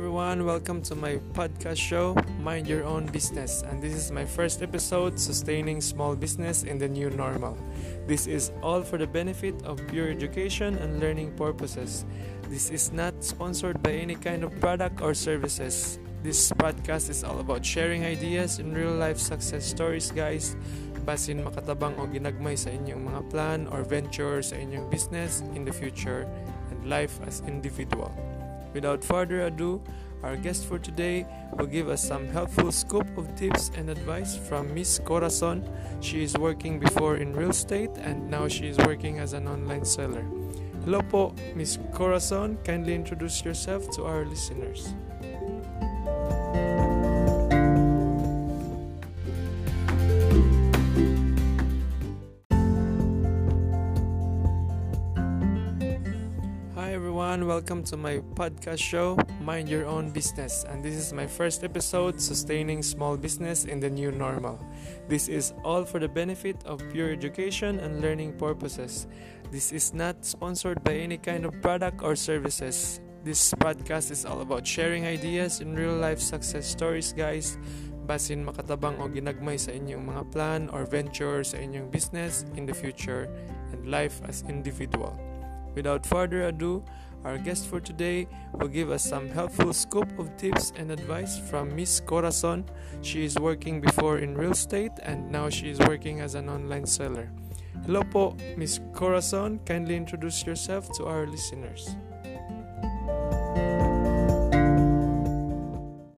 everyone, welcome to my podcast show, Mind Your Own Business. And this is my first episode, Sustaining Small Business in the New Normal. This is all for the benefit of pure education and learning purposes. This is not sponsored by any kind of product or services. This podcast is all about sharing ideas and real life success stories, guys. Basin makatabang o ginagmay sa inyong mga plan or venture sa inyong business in the future and life as individual. Without further ado, our guest for today will give us some helpful scope of tips and advice from Miss Corazon. She is working before in real estate and now she is working as an online seller. Hello po, Miss Corazon. Kindly introduce yourself to our listeners. Hi everyone, welcome to my podcast show, Mind Your Own Business. And this is my first episode, Sustaining Small Business in the New Normal. This is all for the benefit of pure education and learning purposes. This is not sponsored by any kind of product or services. This podcast is all about sharing ideas and real life success stories, guys. Basin makatabang o ginagmay sa inyong mga plan or venture sa inyong business in the future and life as individual. Without further ado, our guest for today will give us some helpful scope of tips and advice from Miss Corazon. She is working before in real estate and now she is working as an online seller. Hello po, Miss Corazon. Kindly introduce yourself to our listeners.